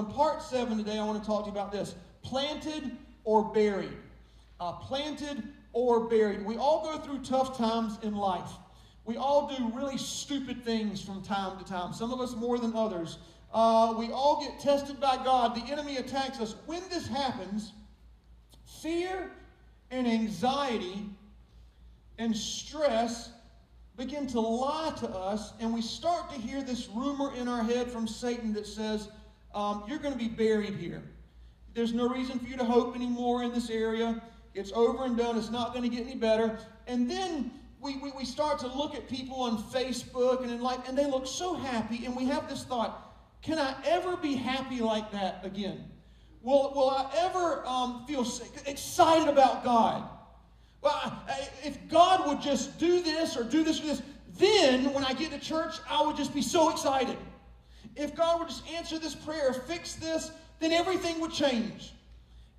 In part seven today, I want to talk to you about this planted or buried. Uh, planted or buried. We all go through tough times in life. We all do really stupid things from time to time, some of us more than others. Uh, we all get tested by God. The enemy attacks us. When this happens, fear and anxiety and stress begin to lie to us, and we start to hear this rumor in our head from Satan that says, um, You're going to be buried here. There's no reason for you to hope anymore in this area. It's over and done. It's not going to get any better. And then we, we, we start to look at people on Facebook and in life, and they look so happy, and we have this thought, can I ever be happy like that again? Will, will I ever um, feel excited about God? Well, if God would just do this or do this or this, then when I get to church, I would just be so excited. If God would just answer this prayer, fix this, then everything would change.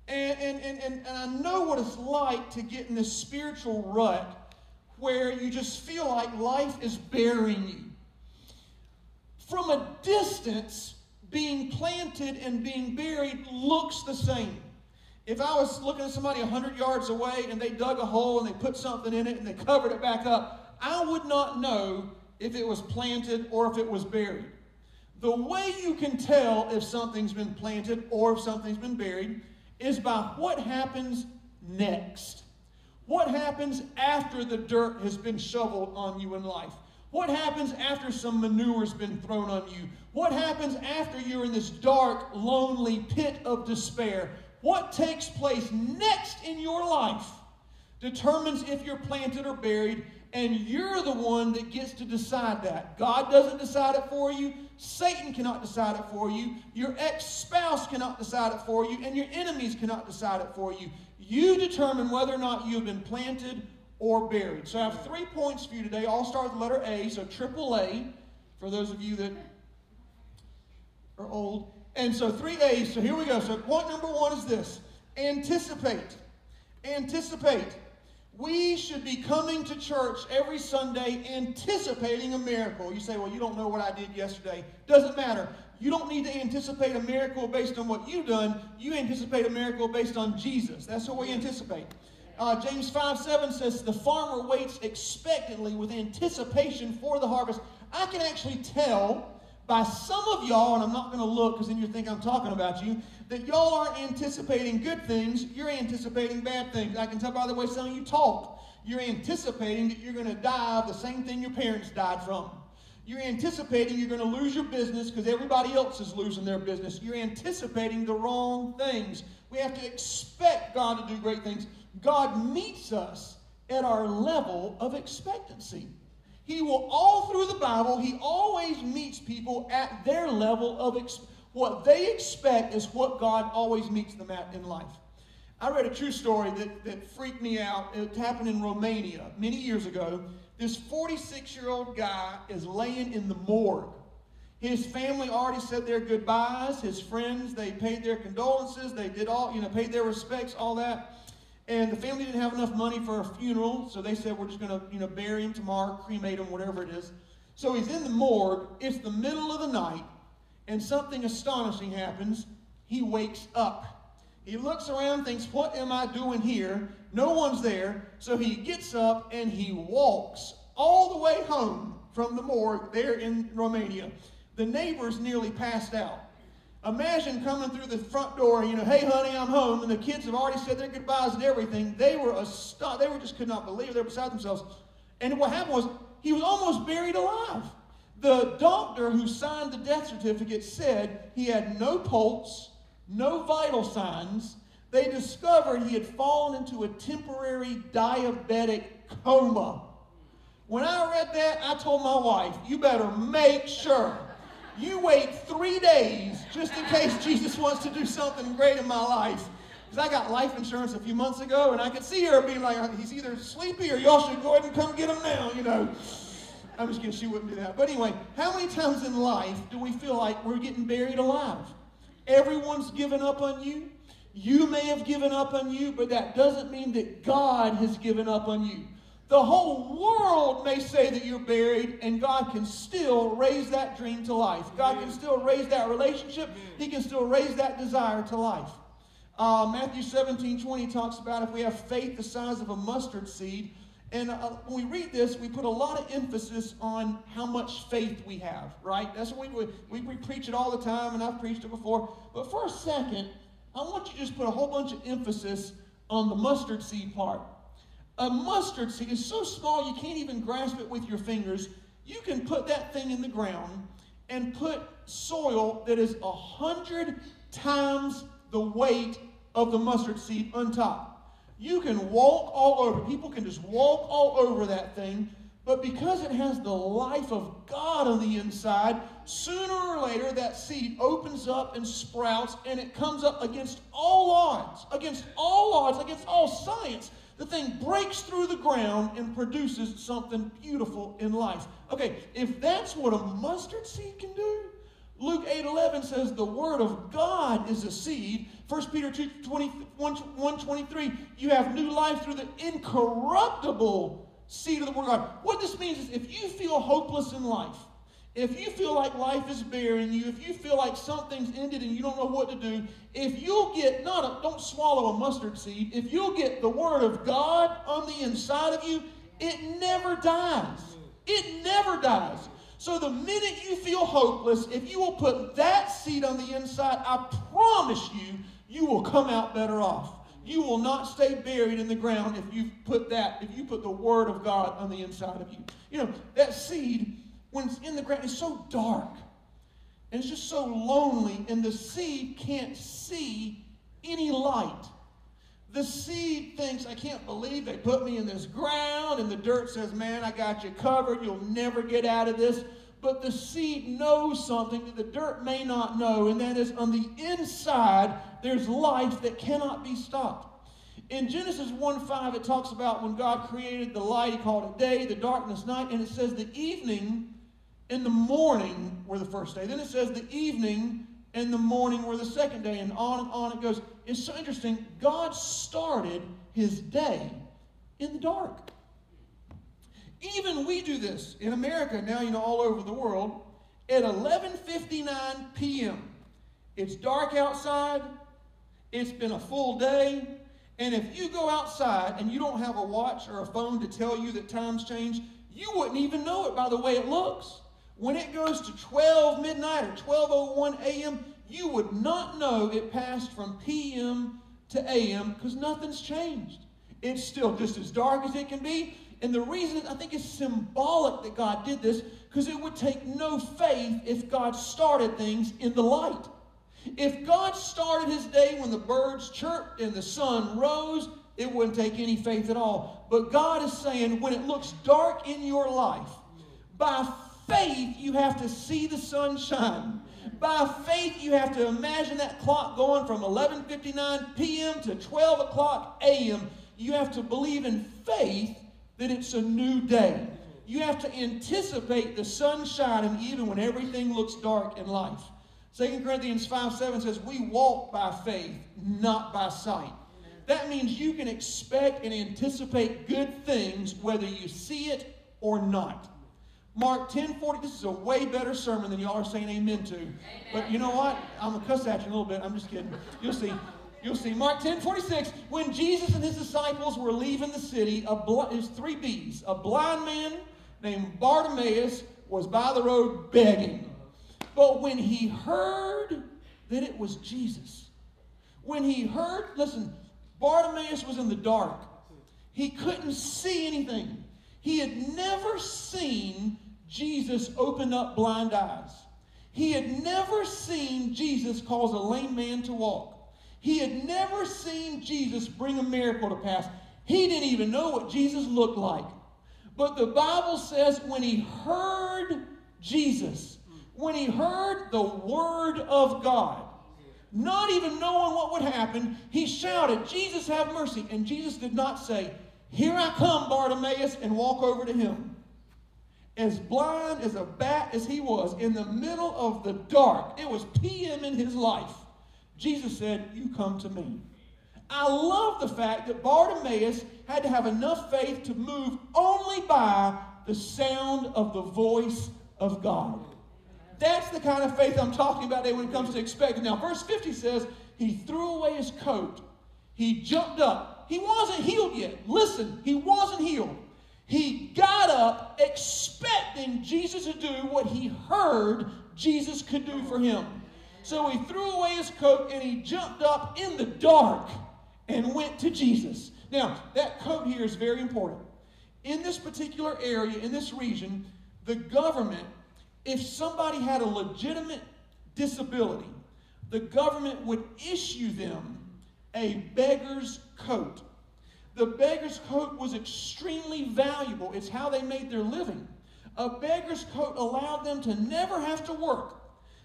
And, and, and, and, and I know what it's like to get in this spiritual rut where you just feel like life is burying you. From a distance, being planted and being buried looks the same. If I was looking at somebody 100 yards away and they dug a hole and they put something in it and they covered it back up, I would not know if it was planted or if it was buried. The way you can tell if something's been planted or if something's been buried is by what happens next. What happens after the dirt has been shoveled on you in life? What happens after some manure's been thrown on you? What happens after you're in this dark, lonely pit of despair? What takes place next in your life determines if you're planted or buried, and you're the one that gets to decide that. God doesn't decide it for you. Satan cannot decide it for you. Your ex spouse cannot decide it for you, and your enemies cannot decide it for you. You determine whether or not you have been planted or buried. So I have three points for you today. I'll start with the letter A, so triple A, for those of you that are old. And so three A's. So here we go. So point number one is this anticipate. Anticipate. We should be coming to church every Sunday anticipating a miracle. You say, well, you don't know what I did yesterday. Doesn't matter. You don't need to anticipate a miracle based on what you've done. You anticipate a miracle based on Jesus. That's what we anticipate. Uh, James 5 7 says, The farmer waits expectantly with anticipation for the harvest. I can actually tell by some of y'all, and I'm not going to look because then you think I'm talking about you, that y'all aren't anticipating good things, you're anticipating bad things. I can tell by the way some of you talk. You're anticipating that you're going to die of the same thing your parents died from. You're anticipating you're going to lose your business because everybody else is losing their business. You're anticipating the wrong things. We have to expect God to do great things. God meets us at our level of expectancy. He will, all through the Bible, he always meets people at their level of ex- what they expect is what God always meets them at in life. I read a true story that, that freaked me out. It happened in Romania many years ago. This 46 year old guy is laying in the morgue. His family already said their goodbyes. His friends, they paid their condolences. They did all, you know, paid their respects, all that. And the family didn't have enough money for a funeral, so they said, we're just going to, you know, bury him tomorrow, cremate him, whatever it is. So he's in the morgue. It's the middle of the night, and something astonishing happens. He wakes up. He looks around, thinks, what am I doing here? No one's there. So he gets up and he walks all the way home from the morgue there in Romania. The neighbors nearly passed out. Imagine coming through the front door, you know, hey, honey, I'm home, and the kids have already said their goodbyes and everything. They were astonished. They were just could not believe it. They were beside themselves. And what happened was he was almost buried alive. The doctor who signed the death certificate said he had no pulse, no vital signs. They discovered he had fallen into a temporary diabetic coma. When I read that, I told my wife, you better make sure you wait three days just in case Jesus wants to do something great in my life. Because I got life insurance a few months ago, and I could see her being like, he's either sleepy or y'all should go ahead and come get him now, you know. I'm just kidding, she wouldn't do that. But anyway, how many times in life do we feel like we're getting buried alive? Everyone's given up on you. You may have given up on you, but that doesn't mean that God has given up on you. The whole world may say that you're buried, and God can still raise that dream to life. God can still raise that relationship. He can still raise that desire to life. Uh, Matthew 17 20 talks about if we have faith the size of a mustard seed. And uh, when we read this, we put a lot of emphasis on how much faith we have, right? That's what we, we, we preach it all the time, and I've preached it before. But for a second, I want you to just put a whole bunch of emphasis on the mustard seed part. A mustard seed is so small you can't even grasp it with your fingers. You can put that thing in the ground and put soil that is a hundred times the weight of the mustard seed on top. You can walk all over. People can just walk all over that thing. But because it has the life of God on the inside, sooner or later that seed opens up and sprouts and it comes up against all odds, against all odds, against all science. The thing breaks through the ground and produces something beautiful in life. Okay, if that's what a mustard seed can do, Luke 8 11 says the word of God is a seed. 1 Peter 2 20, 1, 1 23, you have new life through the incorruptible seed of the word of God. What this means is if you feel hopeless in life, if you feel like life is burying you, if you feel like something's ended and you don't know what to do, if you'll get, not a, don't swallow a mustard seed, if you'll get the word of God on the inside of you, it never dies. It never dies. So the minute you feel hopeless, if you will put that seed on the inside, I promise you, you will come out better off. You will not stay buried in the ground if you put that, if you put the word of God on the inside of you. You know, that seed, when it's in the ground, it's so dark. And it's just so lonely, and the seed can't see any light. The seed thinks, I can't believe they put me in this ground, and the dirt says, Man, I got you covered. You'll never get out of this. But the seed knows something that the dirt may not know, and that is on the inside, there's life that cannot be stopped. In Genesis 1 5, it talks about when God created the light, He called it day, the darkness night, and it says the evening and the morning were the first day. Then it says the evening and the morning were the second day, and on and on it goes. It's so interesting. God started his day in the dark. Even we do this in America now, you know, all over the world. At 11:59 p.m., it's dark outside. It's been a full day. And if you go outside and you don't have a watch or a phone to tell you that time's changed, you wouldn't even know it by the way it looks. When it goes to 12 midnight or 12:01 a.m., you would not know it passed from p.m. to a.m. because nothing's changed. It's still just as dark as it can be. And the reason I think it's symbolic that God did this because it would take no faith if God started things in the light. If God started his day when the birds chirped and the sun rose, it wouldn't take any faith at all. But God is saying when it looks dark in your life, by faith, you have to see the sun shine. By faith, you have to imagine that clock going from 11:59 p.m. to 12 o'clock a.m. You have to believe in faith that it's a new day. You have to anticipate the sun shining even when everything looks dark in life. 2 Corinthians 5 7 says, We walk by faith, not by sight. That means you can expect and anticipate good things whether you see it or not. Mark 10 40, this is a way better sermon than y'all are saying amen to. Amen. But you know what? I'm going to cuss at you a little bit. I'm just kidding. You'll see. You'll see. Mark 10 46, when Jesus and his disciples were leaving the city, a bl- there's three B's. A blind man named Bartimaeus was by the road begging. But when he heard that it was Jesus, when he heard, listen, Bartimaeus was in the dark. He couldn't see anything. He had never seen Jesus opened up blind eyes. He had never seen Jesus cause a lame man to walk. He had never seen Jesus bring a miracle to pass. He didn't even know what Jesus looked like. But the Bible says when he heard Jesus, when he heard the word of God, not even knowing what would happen, he shouted, Jesus, have mercy. And Jesus did not say, Here I come, Bartimaeus, and walk over to him. As blind as a bat as he was, in the middle of the dark, it was PM in his life. Jesus said, You come to me. I love the fact that Bartimaeus had to have enough faith to move only by the sound of the voice of God. That's the kind of faith I'm talking about today when it comes to expecting. Now, verse 50 says, He threw away his coat. He jumped up. He wasn't healed yet. Listen, he wasn't healed. He got up expecting Jesus to do what he heard Jesus could do for him. So he threw away his coat and he jumped up in the dark and went to Jesus. Now, that coat here is very important. In this particular area, in this region, the government, if somebody had a legitimate disability, the government would issue them a beggar's coat. The beggar's coat was extremely valuable. It's how they made their living. A beggar's coat allowed them to never have to work.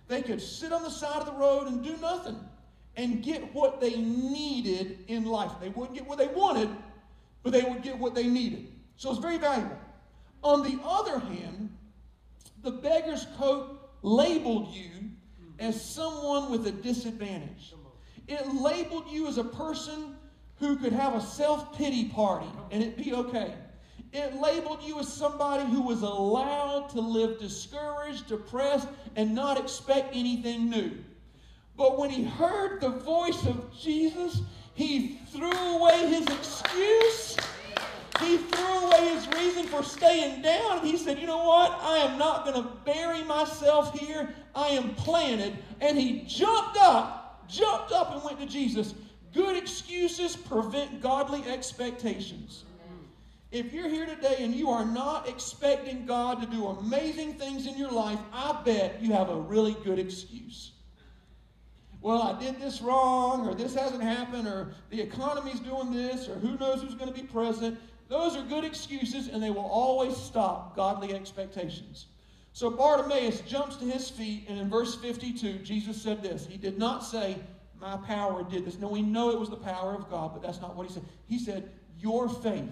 They could sit on the side of the road and do nothing and get what they needed in life. They wouldn't get what they wanted, but they would get what they needed. So it's very valuable. On the other hand, the beggar's coat labeled you as someone with a disadvantage. It labeled you as a person who could have a self pity party and it be okay. It labeled you as somebody who was allowed to live discouraged, depressed, and not expect anything new. But when he heard the voice of Jesus, he threw away his excuse. He threw away his reason for staying down. He said, You know what? I am not going to bury myself here. I am planted. And he jumped up, jumped up and went to Jesus. Good excuses prevent godly expectations. If you're here today and you are not expecting God to do amazing things in your life, I bet you have a really good excuse well, I did this wrong, or this hasn't happened, or the economy's doing this, or who knows who's going to be president. Those are good excuses, and they will always stop godly expectations. So Bartimaeus jumps to his feet, and in verse 52, Jesus said this. He did not say, My power did this. No, we know it was the power of God, but that's not what he said. He said, Your faith.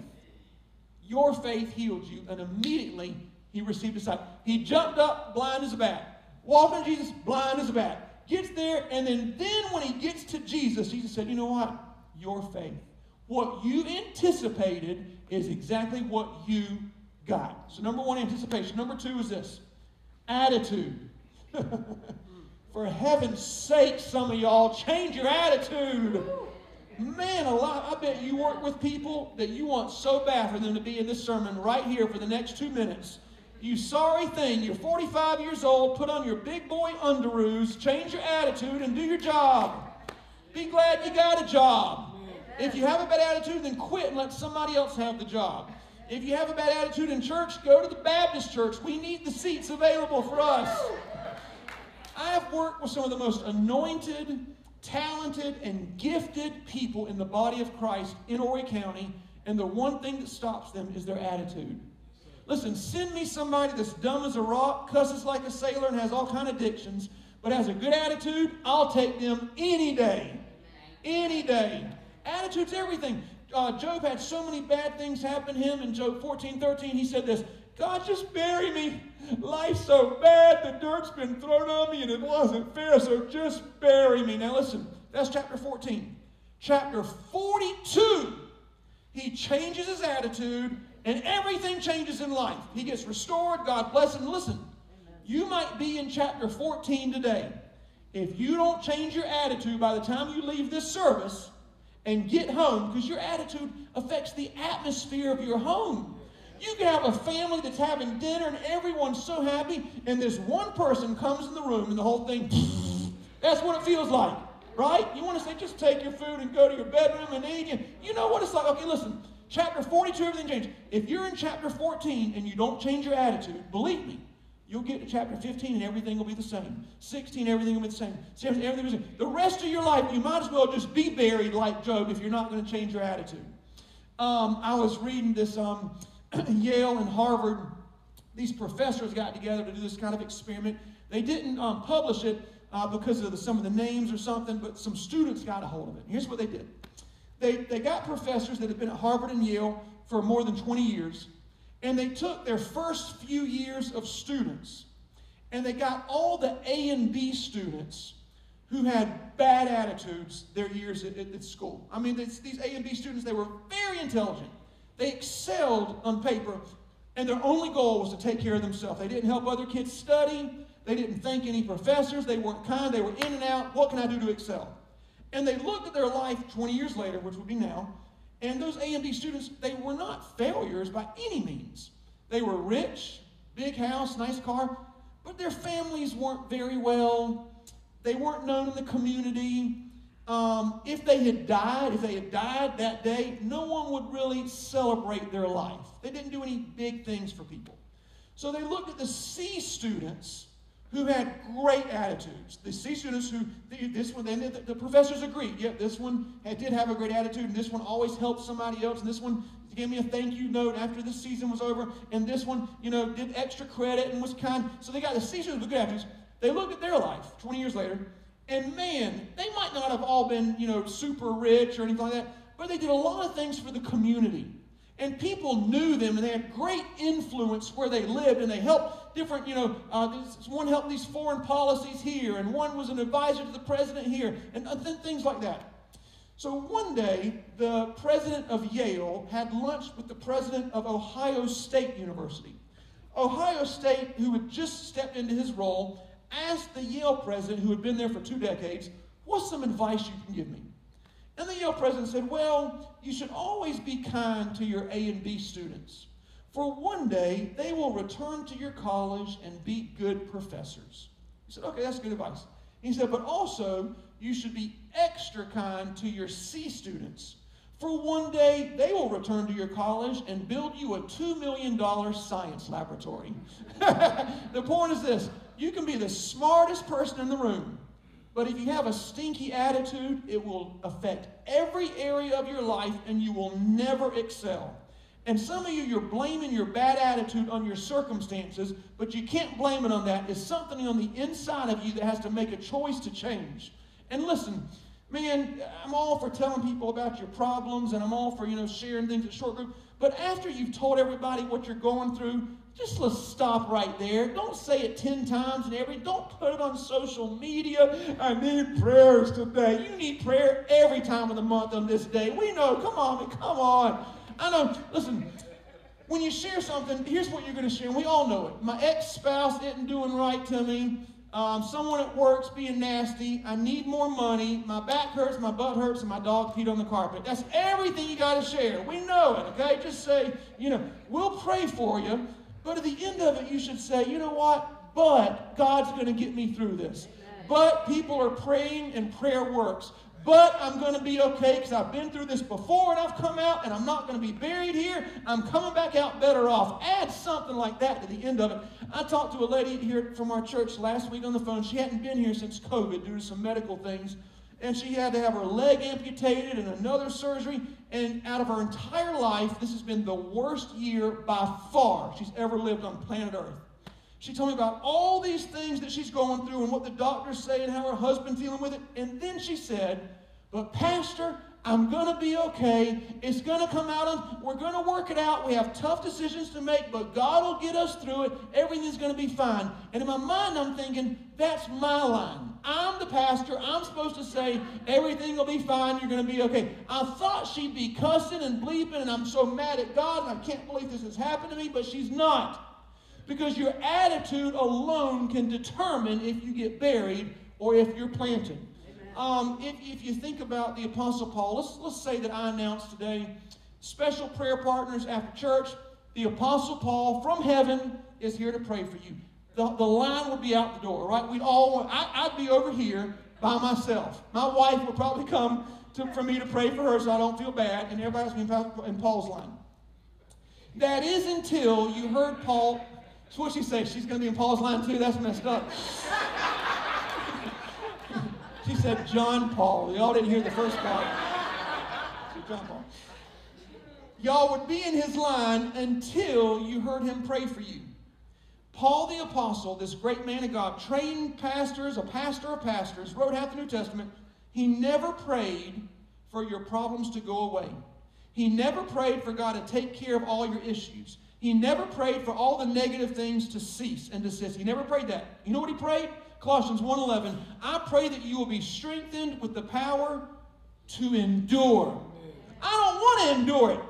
Your faith healed you, and immediately he received a sight. He jumped up, blind as a bat. Walking to Jesus, blind as a bat gets there, and then, then when he gets to Jesus, Jesus said, You know what? Your faith. What you anticipated is exactly what you got. So, number one, anticipation. Number two is this attitude. For heaven's sake, some of y'all, change your attitude. Man, a lot. I bet you work with people that you want so bad for them to be in this sermon right here for the next two minutes. You sorry thing. You're 45 years old. Put on your big boy underoos, change your attitude, and do your job. Be glad you got a job. If you have a bad attitude, then quit and let somebody else have the job. If you have a bad attitude in church, go to the Baptist church. We need the seats available for us. I have worked with some of the most anointed, talented, and gifted people in the body of Christ in Horry County, and the one thing that stops them is their attitude. Listen, send me somebody that's dumb as a rock, cusses like a sailor, and has all kind of addictions, but has a good attitude. I'll take them any day. Any day. Attitude's everything. Uh, Job had so many bad things happen to him in Job 14, 13. He said this God, just bury me. Life's so bad, the dirt's been thrown on me, and it wasn't fair, so just bury me. Now, listen, that's chapter 14. Chapter 42, he changes his attitude and everything changes in life. He gets restored. God bless him. Listen, you might be in chapter 14 today. If you don't change your attitude by the time you leave this service and get home, because your attitude affects the atmosphere of your home. You can have a family that's having dinner and everyone's so happy, and this one person comes in the room and the whole thing, that's what it feels like, right? You want to say, just take your food and go to your bedroom and eat. You, you know what it's like. Okay, listen, Chapter 42, everything changed. If you're in chapter 14 and you don't change your attitude, believe me, you'll get to chapter 15 and everything will be the same. 16, everything will be the same. 17, everything will be the same. The rest of your life, you might as well just be buried like Job if you're not going to change your attitude. Um, I was reading this um, Yale and Harvard. These professors got together to do this kind of experiment. They didn't um, publish it uh, because of the, some of the names or something, but some students got a hold of it. Here's what they did they, they got professors that had been at Harvard and Yale for more than 20 years, and they took their first few years of students, and they got all the A and B students who had bad attitudes their years at, at, at school. I mean, these, these A and B students, they were very intelligent. They excelled on paper, and their only goal was to take care of themselves. They didn't help other kids study. They didn't thank any professors. They weren't kind. They were in and out. What can I do to excel? And they looked at their life 20 years later, which would be now, and those A and B students, they were not failures by any means. They were rich, big house, nice car, but their families weren't very well. They weren't known in the community. Um, if they had died, if they had died that day, no one would really celebrate their life. They didn't do any big things for people. So they looked at the C students who had great attitudes. The C students who, this one, the, the professors agreed, yeah, this one had, did have a great attitude, and this one always helped somebody else, and this one gave me a thank you note after the season was over, and this one, you know, did extra credit and was kind. So they got the C students with good attitudes. They looked at their life 20 years later, and man, they might not have all been, you know, super rich or anything like that, but they did a lot of things for the community. And people knew them and they had great influence where they lived and they helped different, you know, uh, one helped these foreign policies here and one was an advisor to the president here and things like that. So one day, the president of Yale had lunch with the president of Ohio State University. Ohio State, who had just stepped into his role, asked the Yale president, who had been there for two decades, What's some advice you can give me? And the Yale president said, Well, you should always be kind to your A and B students. For one day, they will return to your college and be good professors. He said, Okay, that's good advice. He said, But also, you should be extra kind to your C students. For one day, they will return to your college and build you a $2 million science laboratory. the point is this you can be the smartest person in the room, but if you have a stinky attitude, it will affect every area of your life and you will never excel. And some of you, you're blaming your bad attitude on your circumstances, but you can't blame it on that. It's something on the inside of you that has to make a choice to change. And listen, man, I'm all for telling people about your problems and I'm all for, you know, sharing things at short group. But after you've told everybody what you're going through, just let's stop right there. Don't say it 10 times and every don't put it on social media. I need prayers today. You need prayer every time of the month on this day. We know. Come on, come on. I know. Listen, when you share something, here's what you're going to share. We all know it. My ex-spouse isn't doing right to me. Um, someone at work's being nasty. I need more money. My back hurts, my butt hurts, and my dog peed on the carpet. That's everything you got to share. We know it, okay? Just say, you know, we'll pray for you. But at the end of it, you should say, you know what? But God's going to get me through this. But people are praying and prayer works. But I'm going to be okay because I've been through this before and I've come out and I'm not going to be buried here. I'm coming back out better off. Add something like that to the end of it. I talked to a lady here from our church last week on the phone. She hadn't been here since COVID due to some medical things. And she had to have her leg amputated and another surgery. And out of her entire life, this has been the worst year by far she's ever lived on planet Earth. She told me about all these things that she's going through and what the doctors say and how her husband's dealing with it. And then she said, But Pastor, I'm going to be okay. It's going to come out. Of, we're going to work it out. We have tough decisions to make, but God will get us through it. Everything's going to be fine. And in my mind, I'm thinking, that's my line. I'm the pastor. I'm supposed to say, everything will be fine. You're going to be okay. I thought she'd be cussing and bleeping, and I'm so mad at God, and I can't believe this has happened to me, but she's not. Because your attitude alone can determine if you get buried or if you're planted. Um, if, if you think about the Apostle Paul, let's, let's say that I announced today special prayer partners after church. The Apostle Paul from heaven is here to pray for you. The, the line would be out the door, right? We'd all, I, I'd be over here by myself. My wife would probably come to, for me to pray for her so I don't feel bad, and everybody's in Paul's line. That is until you heard Paul. So what she say? She's going to be in Paul's line too? That's messed up. She said John Paul. Y'all didn't hear the first part. John Paul. Y'all would be in his line until you heard him pray for you. Paul the Apostle, this great man of God, trained pastors, a pastor of pastors, wrote half the New Testament. He never prayed for your problems to go away. He never prayed for God to take care of all your issues. He never prayed for all the negative things to cease and desist. He never prayed that. You know what he prayed? Colossians 1.11, I pray that you will be strengthened with the power to endure. I don't want to endure it.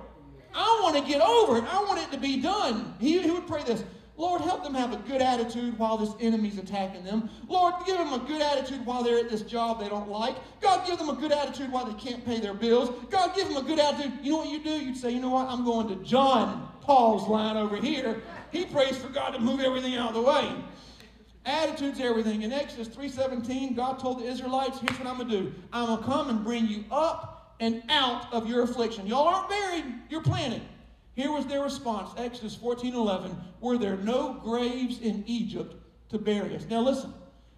I want to get over it. I want it to be done. He, he would pray this Lord, help them have a good attitude while this enemy's attacking them. Lord, give them a good attitude while they're at this job they don't like. God, give them a good attitude while they can't pay their bills. God, give them a good attitude. You know what you do? You'd say, you know what? I'm going to John Paul's line over here. He prays for God to move everything out of the way. Attitude's everything. In Exodus 3.17, God told the Israelites, here's what I'm going to do. I'm going to come and bring you up and out of your affliction. Y'all aren't buried. You're planted. Here was their response, Exodus 14.11, Were there no graves in Egypt to bury us? Now listen,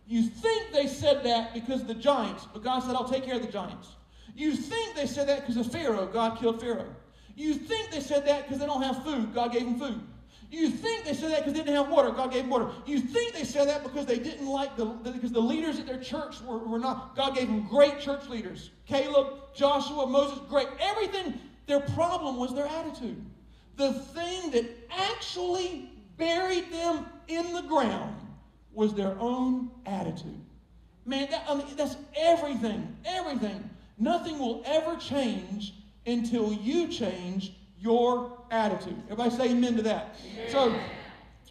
you think they said that because of the giants, but God said, I'll take care of the giants. You think they said that because of Pharaoh, God killed Pharaoh. You think they said that because they don't have food, God gave them food. You think they said that because they didn't have water, God gave them water. You think they said that because they didn't like the, because the leaders at their church were, were not, God gave them great church leaders. Caleb, Joshua, Moses, great. Everything, their problem was their attitude the thing that actually buried them in the ground was their own attitude. Man, that, I mean, that's everything, everything. Nothing will ever change until you change your attitude. Everybody say amen to that. Amen. So,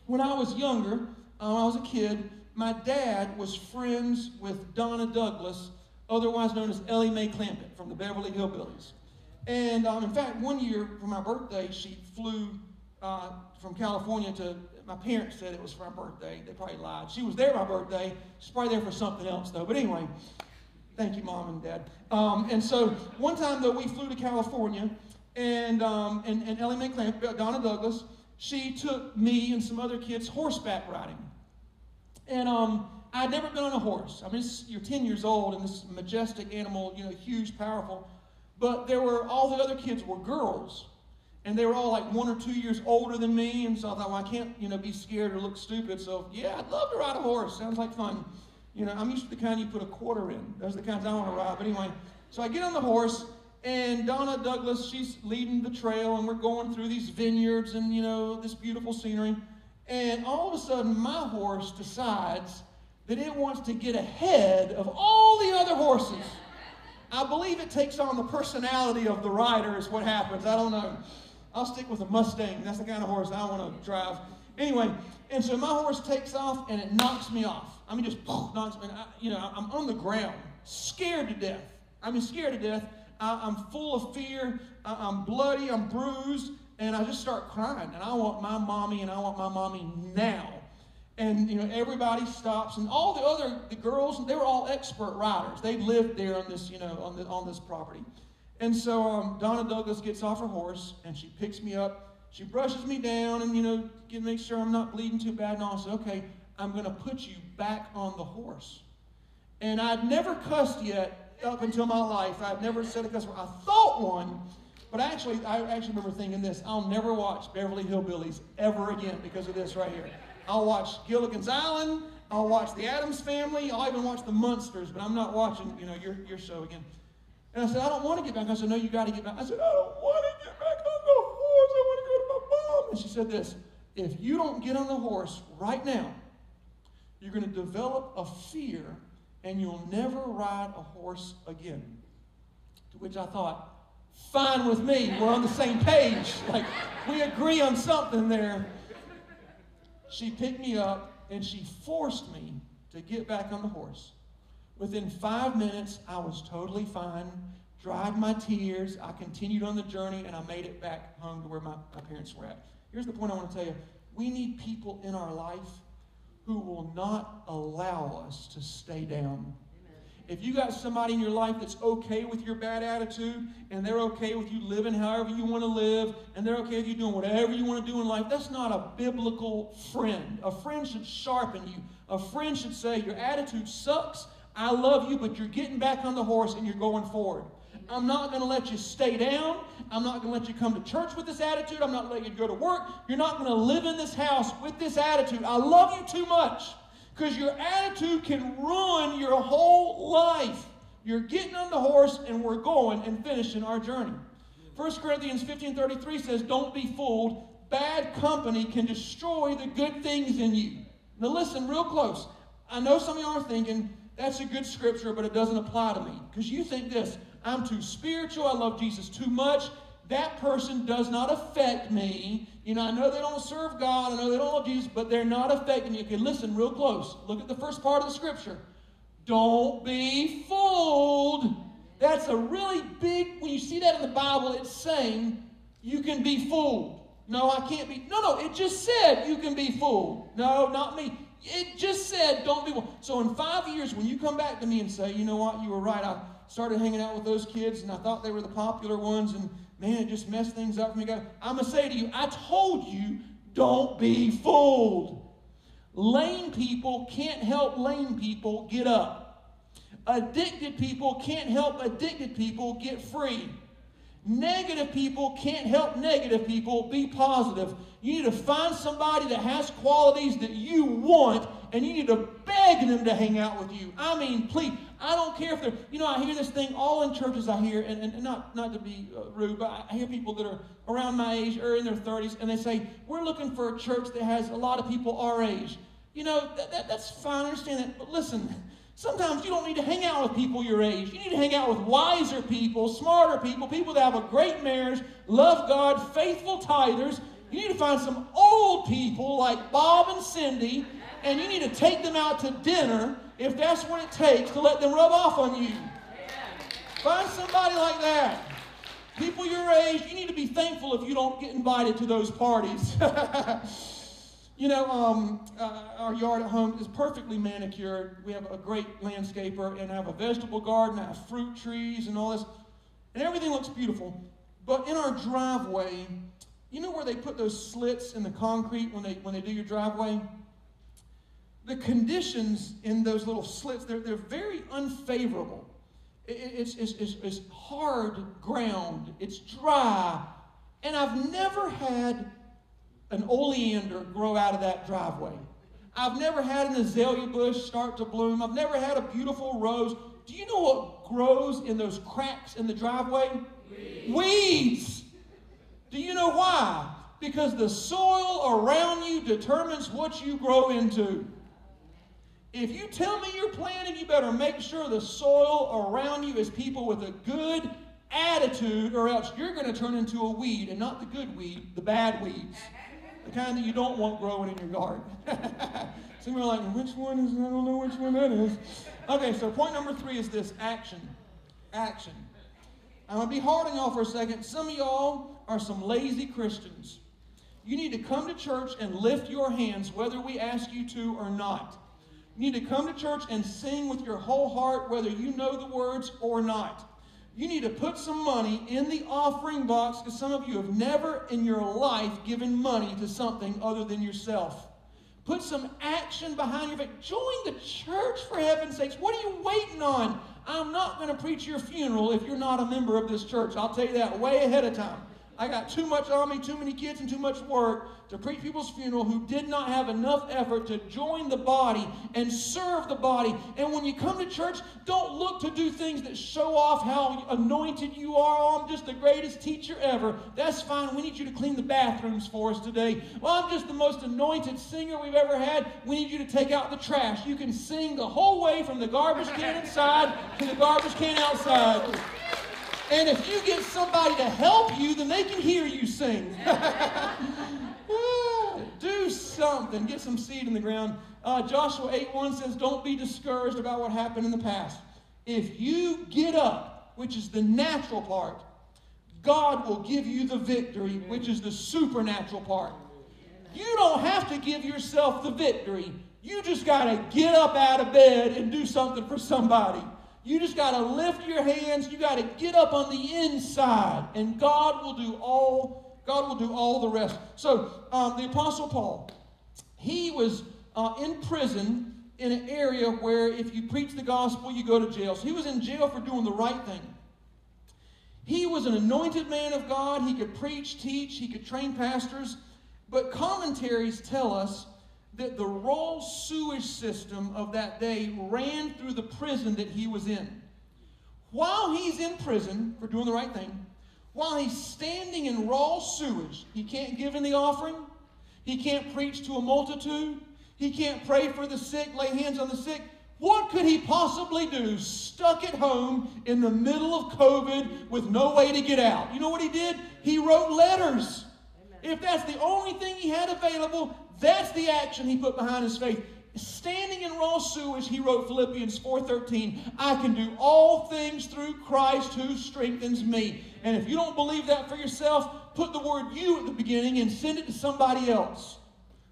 when I was younger, uh, when I was a kid, my dad was friends with Donna Douglas, otherwise known as Ellie Mae Clampett from the Beverly Hillbillies. And um, in fact, one year for my birthday, she flew uh, from California to, my parents said it was for my birthday. They probably lied. She was there my birthday. She's probably there for something else, though. But anyway, thank you, Mom and Dad. Um, and so one time, though, we flew to California, and, um, and, and Ellie McClamp, Donna Douglas, she took me and some other kids horseback riding. And um, I'd never been on a horse. I mean, you're 10 years old, and this majestic animal, you know, huge, powerful. But there were, all the other kids were girls. And they were all like one or two years older than me. And so I thought, well, I can't, you know, be scared or look stupid. So, yeah, I'd love to ride a horse. Sounds like fun. You know, I'm used to the kind you put a quarter in. Those are the kinds I want to ride. But anyway, so I get on the horse. And Donna Douglas, she's leading the trail. And we're going through these vineyards and, you know, this beautiful scenery. And all of a sudden, my horse decides that it wants to get ahead of all the other horses. I believe it takes on the personality of the rider, is what happens. I don't know. I'll stick with a Mustang. That's the kind of horse I want to drive. Anyway, and so my horse takes off and it knocks me off. I mean, just you know, I'm on the ground, scared to death. I mean, scared to death. I, am full of fear. I, I'm bloody. I'm bruised, and I just start crying. And I want my mommy, and I want my mommy now and you know everybody stops and all the other the girls they were all expert riders they lived there on this you know on, the, on this property and so um, donna douglas gets off her horse and she picks me up she brushes me down and you know make sure i'm not bleeding too bad and i said okay i'm going to put you back on the horse and i'd never cussed yet up until my life I've never said a cuss word i thought one but actually i actually remember thinking this i'll never watch beverly hillbillies ever again because of this right here I'll watch Gilligan's Island. I'll watch The Addams Family. I'll even watch The Munsters, but I'm not watching, you know, your, your show again. And I said, I don't want to get back. I said, no, you got to get back. I said, I don't want to get back on the horse. I want to go to my mom. And she said this, if you don't get on the horse right now, you're going to develop a fear and you'll never ride a horse again. To which I thought, fine with me. We're on the same page. Like, we agree on something there. She picked me up and she forced me to get back on the horse. Within five minutes, I was totally fine, dried my tears. I continued on the journey and I made it back home to where my, my parents were at. Here's the point I want to tell you we need people in our life who will not allow us to stay down if you got somebody in your life that's okay with your bad attitude and they're okay with you living however you want to live and they're okay with you doing whatever you want to do in life, that's not a biblical friend. A friend should sharpen you. A friend should say, Your attitude sucks. I love you, but you're getting back on the horse and you're going forward. I'm not going to let you stay down. I'm not going to let you come to church with this attitude. I'm not going to let you go to work. You're not going to live in this house with this attitude. I love you too much because your attitude can ruin your whole life. You're getting on the horse and we're going and finishing our journey. 1 Corinthians 15:33 says, "Don't be fooled. Bad company can destroy the good things in you." Now listen real close. I know some of you are thinking, that's a good scripture, but it doesn't apply to me. Because you think this I'm too spiritual, I love Jesus too much. That person does not affect me. You know, I know they don't serve God, I know they don't love Jesus, but they're not affecting me. Okay, listen real close. Look at the first part of the scripture. Don't be fooled. That's a really big, when you see that in the Bible, it's saying you can be fooled. No, I can't be. No, no, it just said you can be fooled. No, not me. It just said don't be fooled. So in five years, when you come back to me and say, you know what, you were right, I started hanging out with those kids and I thought they were the popular ones and man, it just messed things up for me. I'm going to say to you, I told you, don't be fooled. Lame people can't help lame people get up. Addicted people can't help addicted people get free. Negative people can't help negative people be positive. You need to find somebody that has qualities that you want, and you need to beg them to hang out with you. I mean, please. I don't care if they're, you know, I hear this thing all in churches. I hear, and, and not not to be uh, rude, but I hear people that are around my age or in their 30s, and they say, We're looking for a church that has a lot of people our age. You know, that, that, that's fine, I understand that. But listen, Sometimes you don't need to hang out with people your age. You need to hang out with wiser people, smarter people, people that have a great marriage, love God, faithful tithers. You need to find some old people like Bob and Cindy, and you need to take them out to dinner if that's what it takes to let them rub off on you. Find somebody like that. People your age, you need to be thankful if you don't get invited to those parties. You know, um, uh, our yard at home is perfectly manicured. We have a great landscaper and I have a vegetable garden, I have fruit trees and all this. And everything looks beautiful. But in our driveway, you know where they put those slits in the concrete when they, when they do your driveway? The conditions in those little slits, they're, they're very unfavorable. It's, it's, it's, it's hard ground, it's dry. And I've never had an oleander grow out of that driveway. I've never had an azalea bush start to bloom. I've never had a beautiful rose. Do you know what grows in those cracks in the driveway? Weeds. Weeds. Do you know why? Because the soil around you determines what you grow into. If you tell me you're planting, you better make sure the soil around you is people with a good attitude, or else you're going to turn into a weed, and not the good weed, the bad weeds the kind that you don't want growing in your garden. Some of you are like, which one is, I don't know which one that is. Okay, so point number three is this action. Action. I'm going to be hard on y'all for a second. Some of y'all are some lazy Christians. You need to come to church and lift your hands whether we ask you to or not. You need to come to church and sing with your whole heart whether you know the words or not you need to put some money in the offering box because some of you have never in your life given money to something other than yourself. Put some action behind your faith. Join the church for heaven's sakes. What are you waiting on? I'm not going to preach your funeral if you're not a member of this church. I'll tell you that way ahead of time. I got too much on me, too many kids, and too much work to preach people's funeral who did not have enough effort to join the body and serve the body. And when you come to church, don't look to do things that show off how anointed you are. Oh, I'm just the greatest teacher ever. That's fine. We need you to clean the bathrooms for us today. Well, I'm just the most anointed singer we've ever had. We need you to take out the trash. You can sing the whole way from the garbage can inside to the garbage can outside. And if you get somebody to help you, then they can hear you sing. Do something. Get some seed in the ground. Uh, Joshua 8 1 says, Don't be discouraged about what happened in the past. If you get up, which is the natural part, God will give you the victory, which is the supernatural part. You don't have to give yourself the victory. You just got to get up out of bed and do something for somebody. You just got to lift your hands. You got to get up on the inside, and God will do all. God will do all the rest. So um, the Apostle Paul, he was uh, in prison in an area where if you preach the gospel, you go to jail. So he was in jail for doing the right thing. He was an anointed man of God. He could preach, teach, he could train pastors. But commentaries tell us that the raw sewage system of that day ran through the prison that he was in. While he's in prison for doing the right thing, while he's standing in raw sewage, he can't give in the offering, he can't preach to a multitude, He can't pray for the sick, lay hands on the sick. What could he possibly do stuck at home in the middle of COVID with no way to get out? You know what he did? He wrote letters. Amen. If that's the only thing he had available, that's the action he put behind his faith. Standing in raw sewage, he wrote Philippians 4:13, I can do all things through Christ who strengthens me. And if you don't believe that for yourself, put the word you at the beginning and send it to somebody else.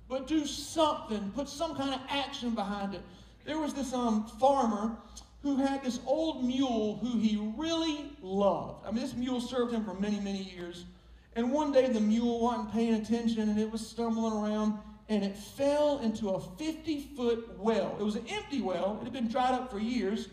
But do something, put some kind of action behind it. There was this um, farmer who had this old mule who he really loved. I mean, this mule served him for many, many years. And one day the mule wasn't paying attention and it was stumbling around and it fell into a 50 foot well. It was an empty well, it had been dried up for years.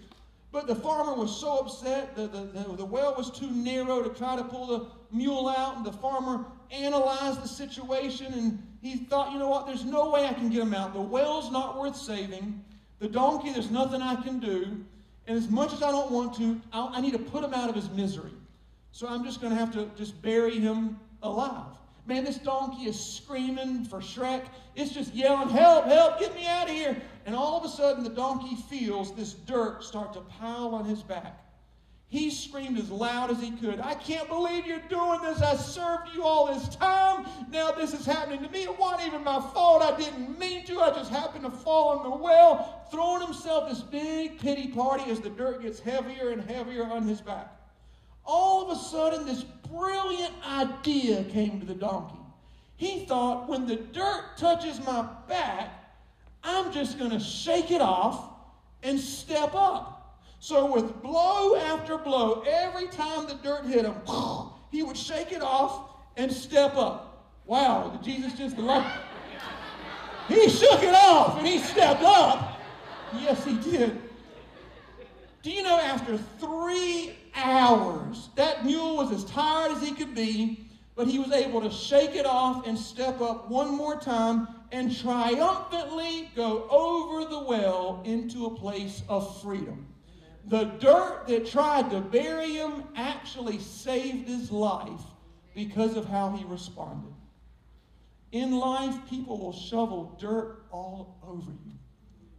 But the farmer was so upset, the, the, the, the, well was too narrow to try to pull the mule out. And the farmer analyzed the situation and he thought, you know what, there's no way I can get him out. The well's not worth saving. The donkey, there's nothing I can do. And as much as I don't want to, I, I need to put him out of his misery. So I'm just going to have to just bury him alive. Man, this donkey is screaming for Shrek. It's just yelling, Help, help, get me out of here. And all of a sudden, the donkey feels this dirt start to pile on his back. He screamed as loud as he could, I can't believe you're doing this. I served you all this time. Now this is happening to me. It wasn't even my fault. I didn't mean to. I just happened to fall in the well, throwing himself this big pity party as the dirt gets heavier and heavier on his back. All of a sudden, this brilliant idea came to the donkey. He thought, when the dirt touches my back, I'm just going to shake it off and step up. So, with blow after blow, every time the dirt hit him, he would shake it off and step up. Wow, did Jesus just love? He shook it off and he stepped up. Yes, he did. Do you know after three hours, that mule was as tired as he could be, but he was able to shake it off and step up one more time and triumphantly go over the well into a place of freedom. The dirt that tried to bury him actually saved his life because of how he responded. In life, people will shovel dirt all over you.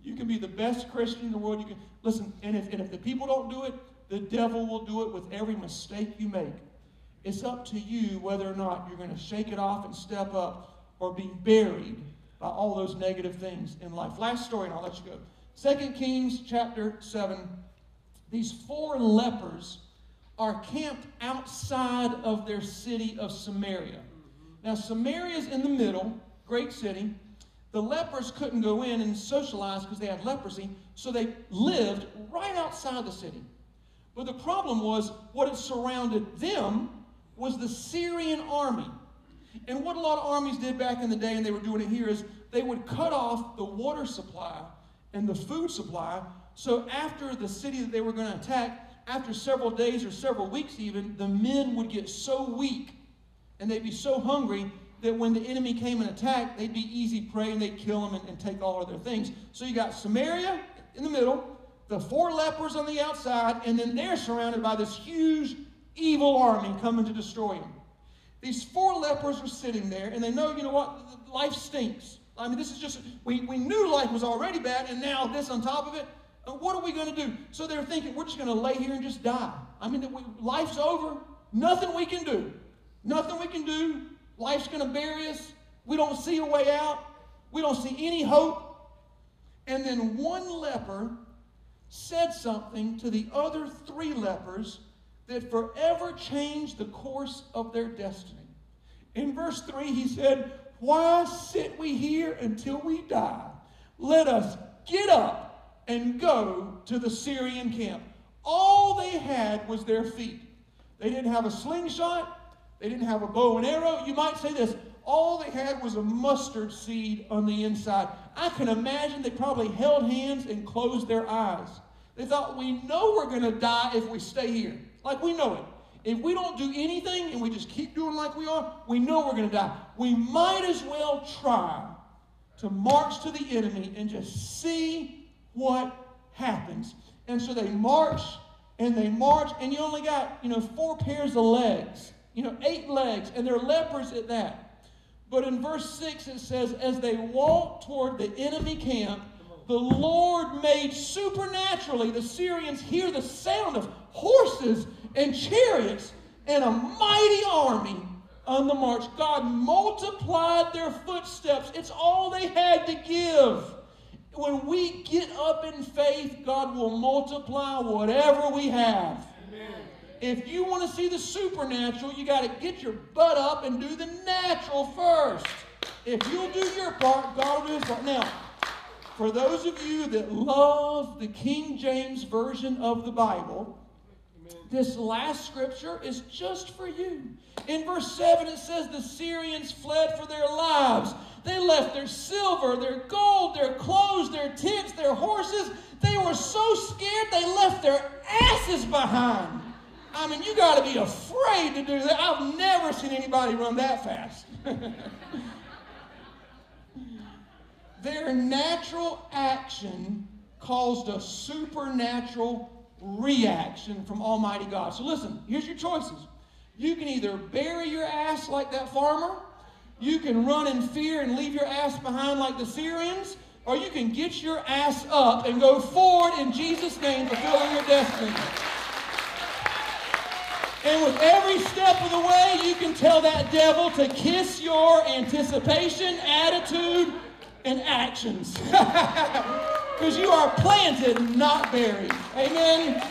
You can be the best Christian in the world. You can listen, and if, and if the people don't do it, the devil will do it with every mistake you make. It's up to you whether or not you're going to shake it off and step up or be buried by all those negative things in life. Last story, and I'll let you go. Second Kings chapter 7 these four lepers are camped outside of their city of Samaria. Now, Samaria is in the middle, great city. The lepers couldn't go in and socialize because they had leprosy, so they lived right outside the city. But the problem was what had surrounded them was the Syrian army. And what a lot of armies did back in the day, and they were doing it here, is they would cut off the water supply and the food supply so after the city that they were going to attack, after several days or several weeks even, the men would get so weak and they'd be so hungry that when the enemy came and attacked, they'd be easy prey and they'd kill them and, and take all of their things. So you got Samaria in the middle, the four lepers on the outside, and then they're surrounded by this huge evil army coming to destroy them. These four lepers are sitting there, and they know, you know what, life stinks. I mean, this is just, we, we knew life was already bad, and now this on top of it. What are we going to do? So they're thinking, we're just going to lay here and just die. I mean, we, life's over. Nothing we can do. Nothing we can do. Life's going to bury us. We don't see a way out. We don't see any hope. And then one leper said something to the other three lepers that forever changed the course of their destiny. In verse 3, he said, Why sit we here until we die? Let us get up and go to the Syrian camp. All they had was their feet. They didn't have a slingshot, they didn't have a bow and arrow. You might say this all they had was a mustard seed on the inside. I can imagine they probably held hands and closed their eyes. They thought, we know we're going to die if we stay here. Like we know it. If we don't do anything and we just keep doing like we are, we know we're going to die. We might as well try to march to the enemy and just see what happens. And so they march and they march, and you only got, you know, four pairs of legs, you know, eight legs, and they're lepers at that. But in verse 6 it says, As they walked toward the enemy camp, the Lord made supernaturally the Syrians hear the sound of horses and chariots and a mighty army on the march. God multiplied their footsteps. It's all they had to give. When we get up in faith, God will multiply whatever we have. If you want to see the supernatural, you got to get your butt up and do the natural first. If you'll do your part, God will do his part. Now, for those of you that love the King James Version of the Bible, this last scripture is just for you. In verse 7, it says, The Syrians fled for their lives. They left their silver, their gold, their clothes, their tents, their horses. They were so scared they left their asses behind. I mean, you got to be afraid to do that. I've never seen anybody run that fast. their natural action caused a supernatural reaction from Almighty God. So listen, here's your choices. You can either bury your ass like that farmer, you can run in fear and leave your ass behind like the Syrians, or you can get your ass up and go forward in Jesus' name, fulfilling your destiny. And with every step of the way, you can tell that devil to kiss your anticipation, attitude, and actions. Because you are planted, not buried. Amen.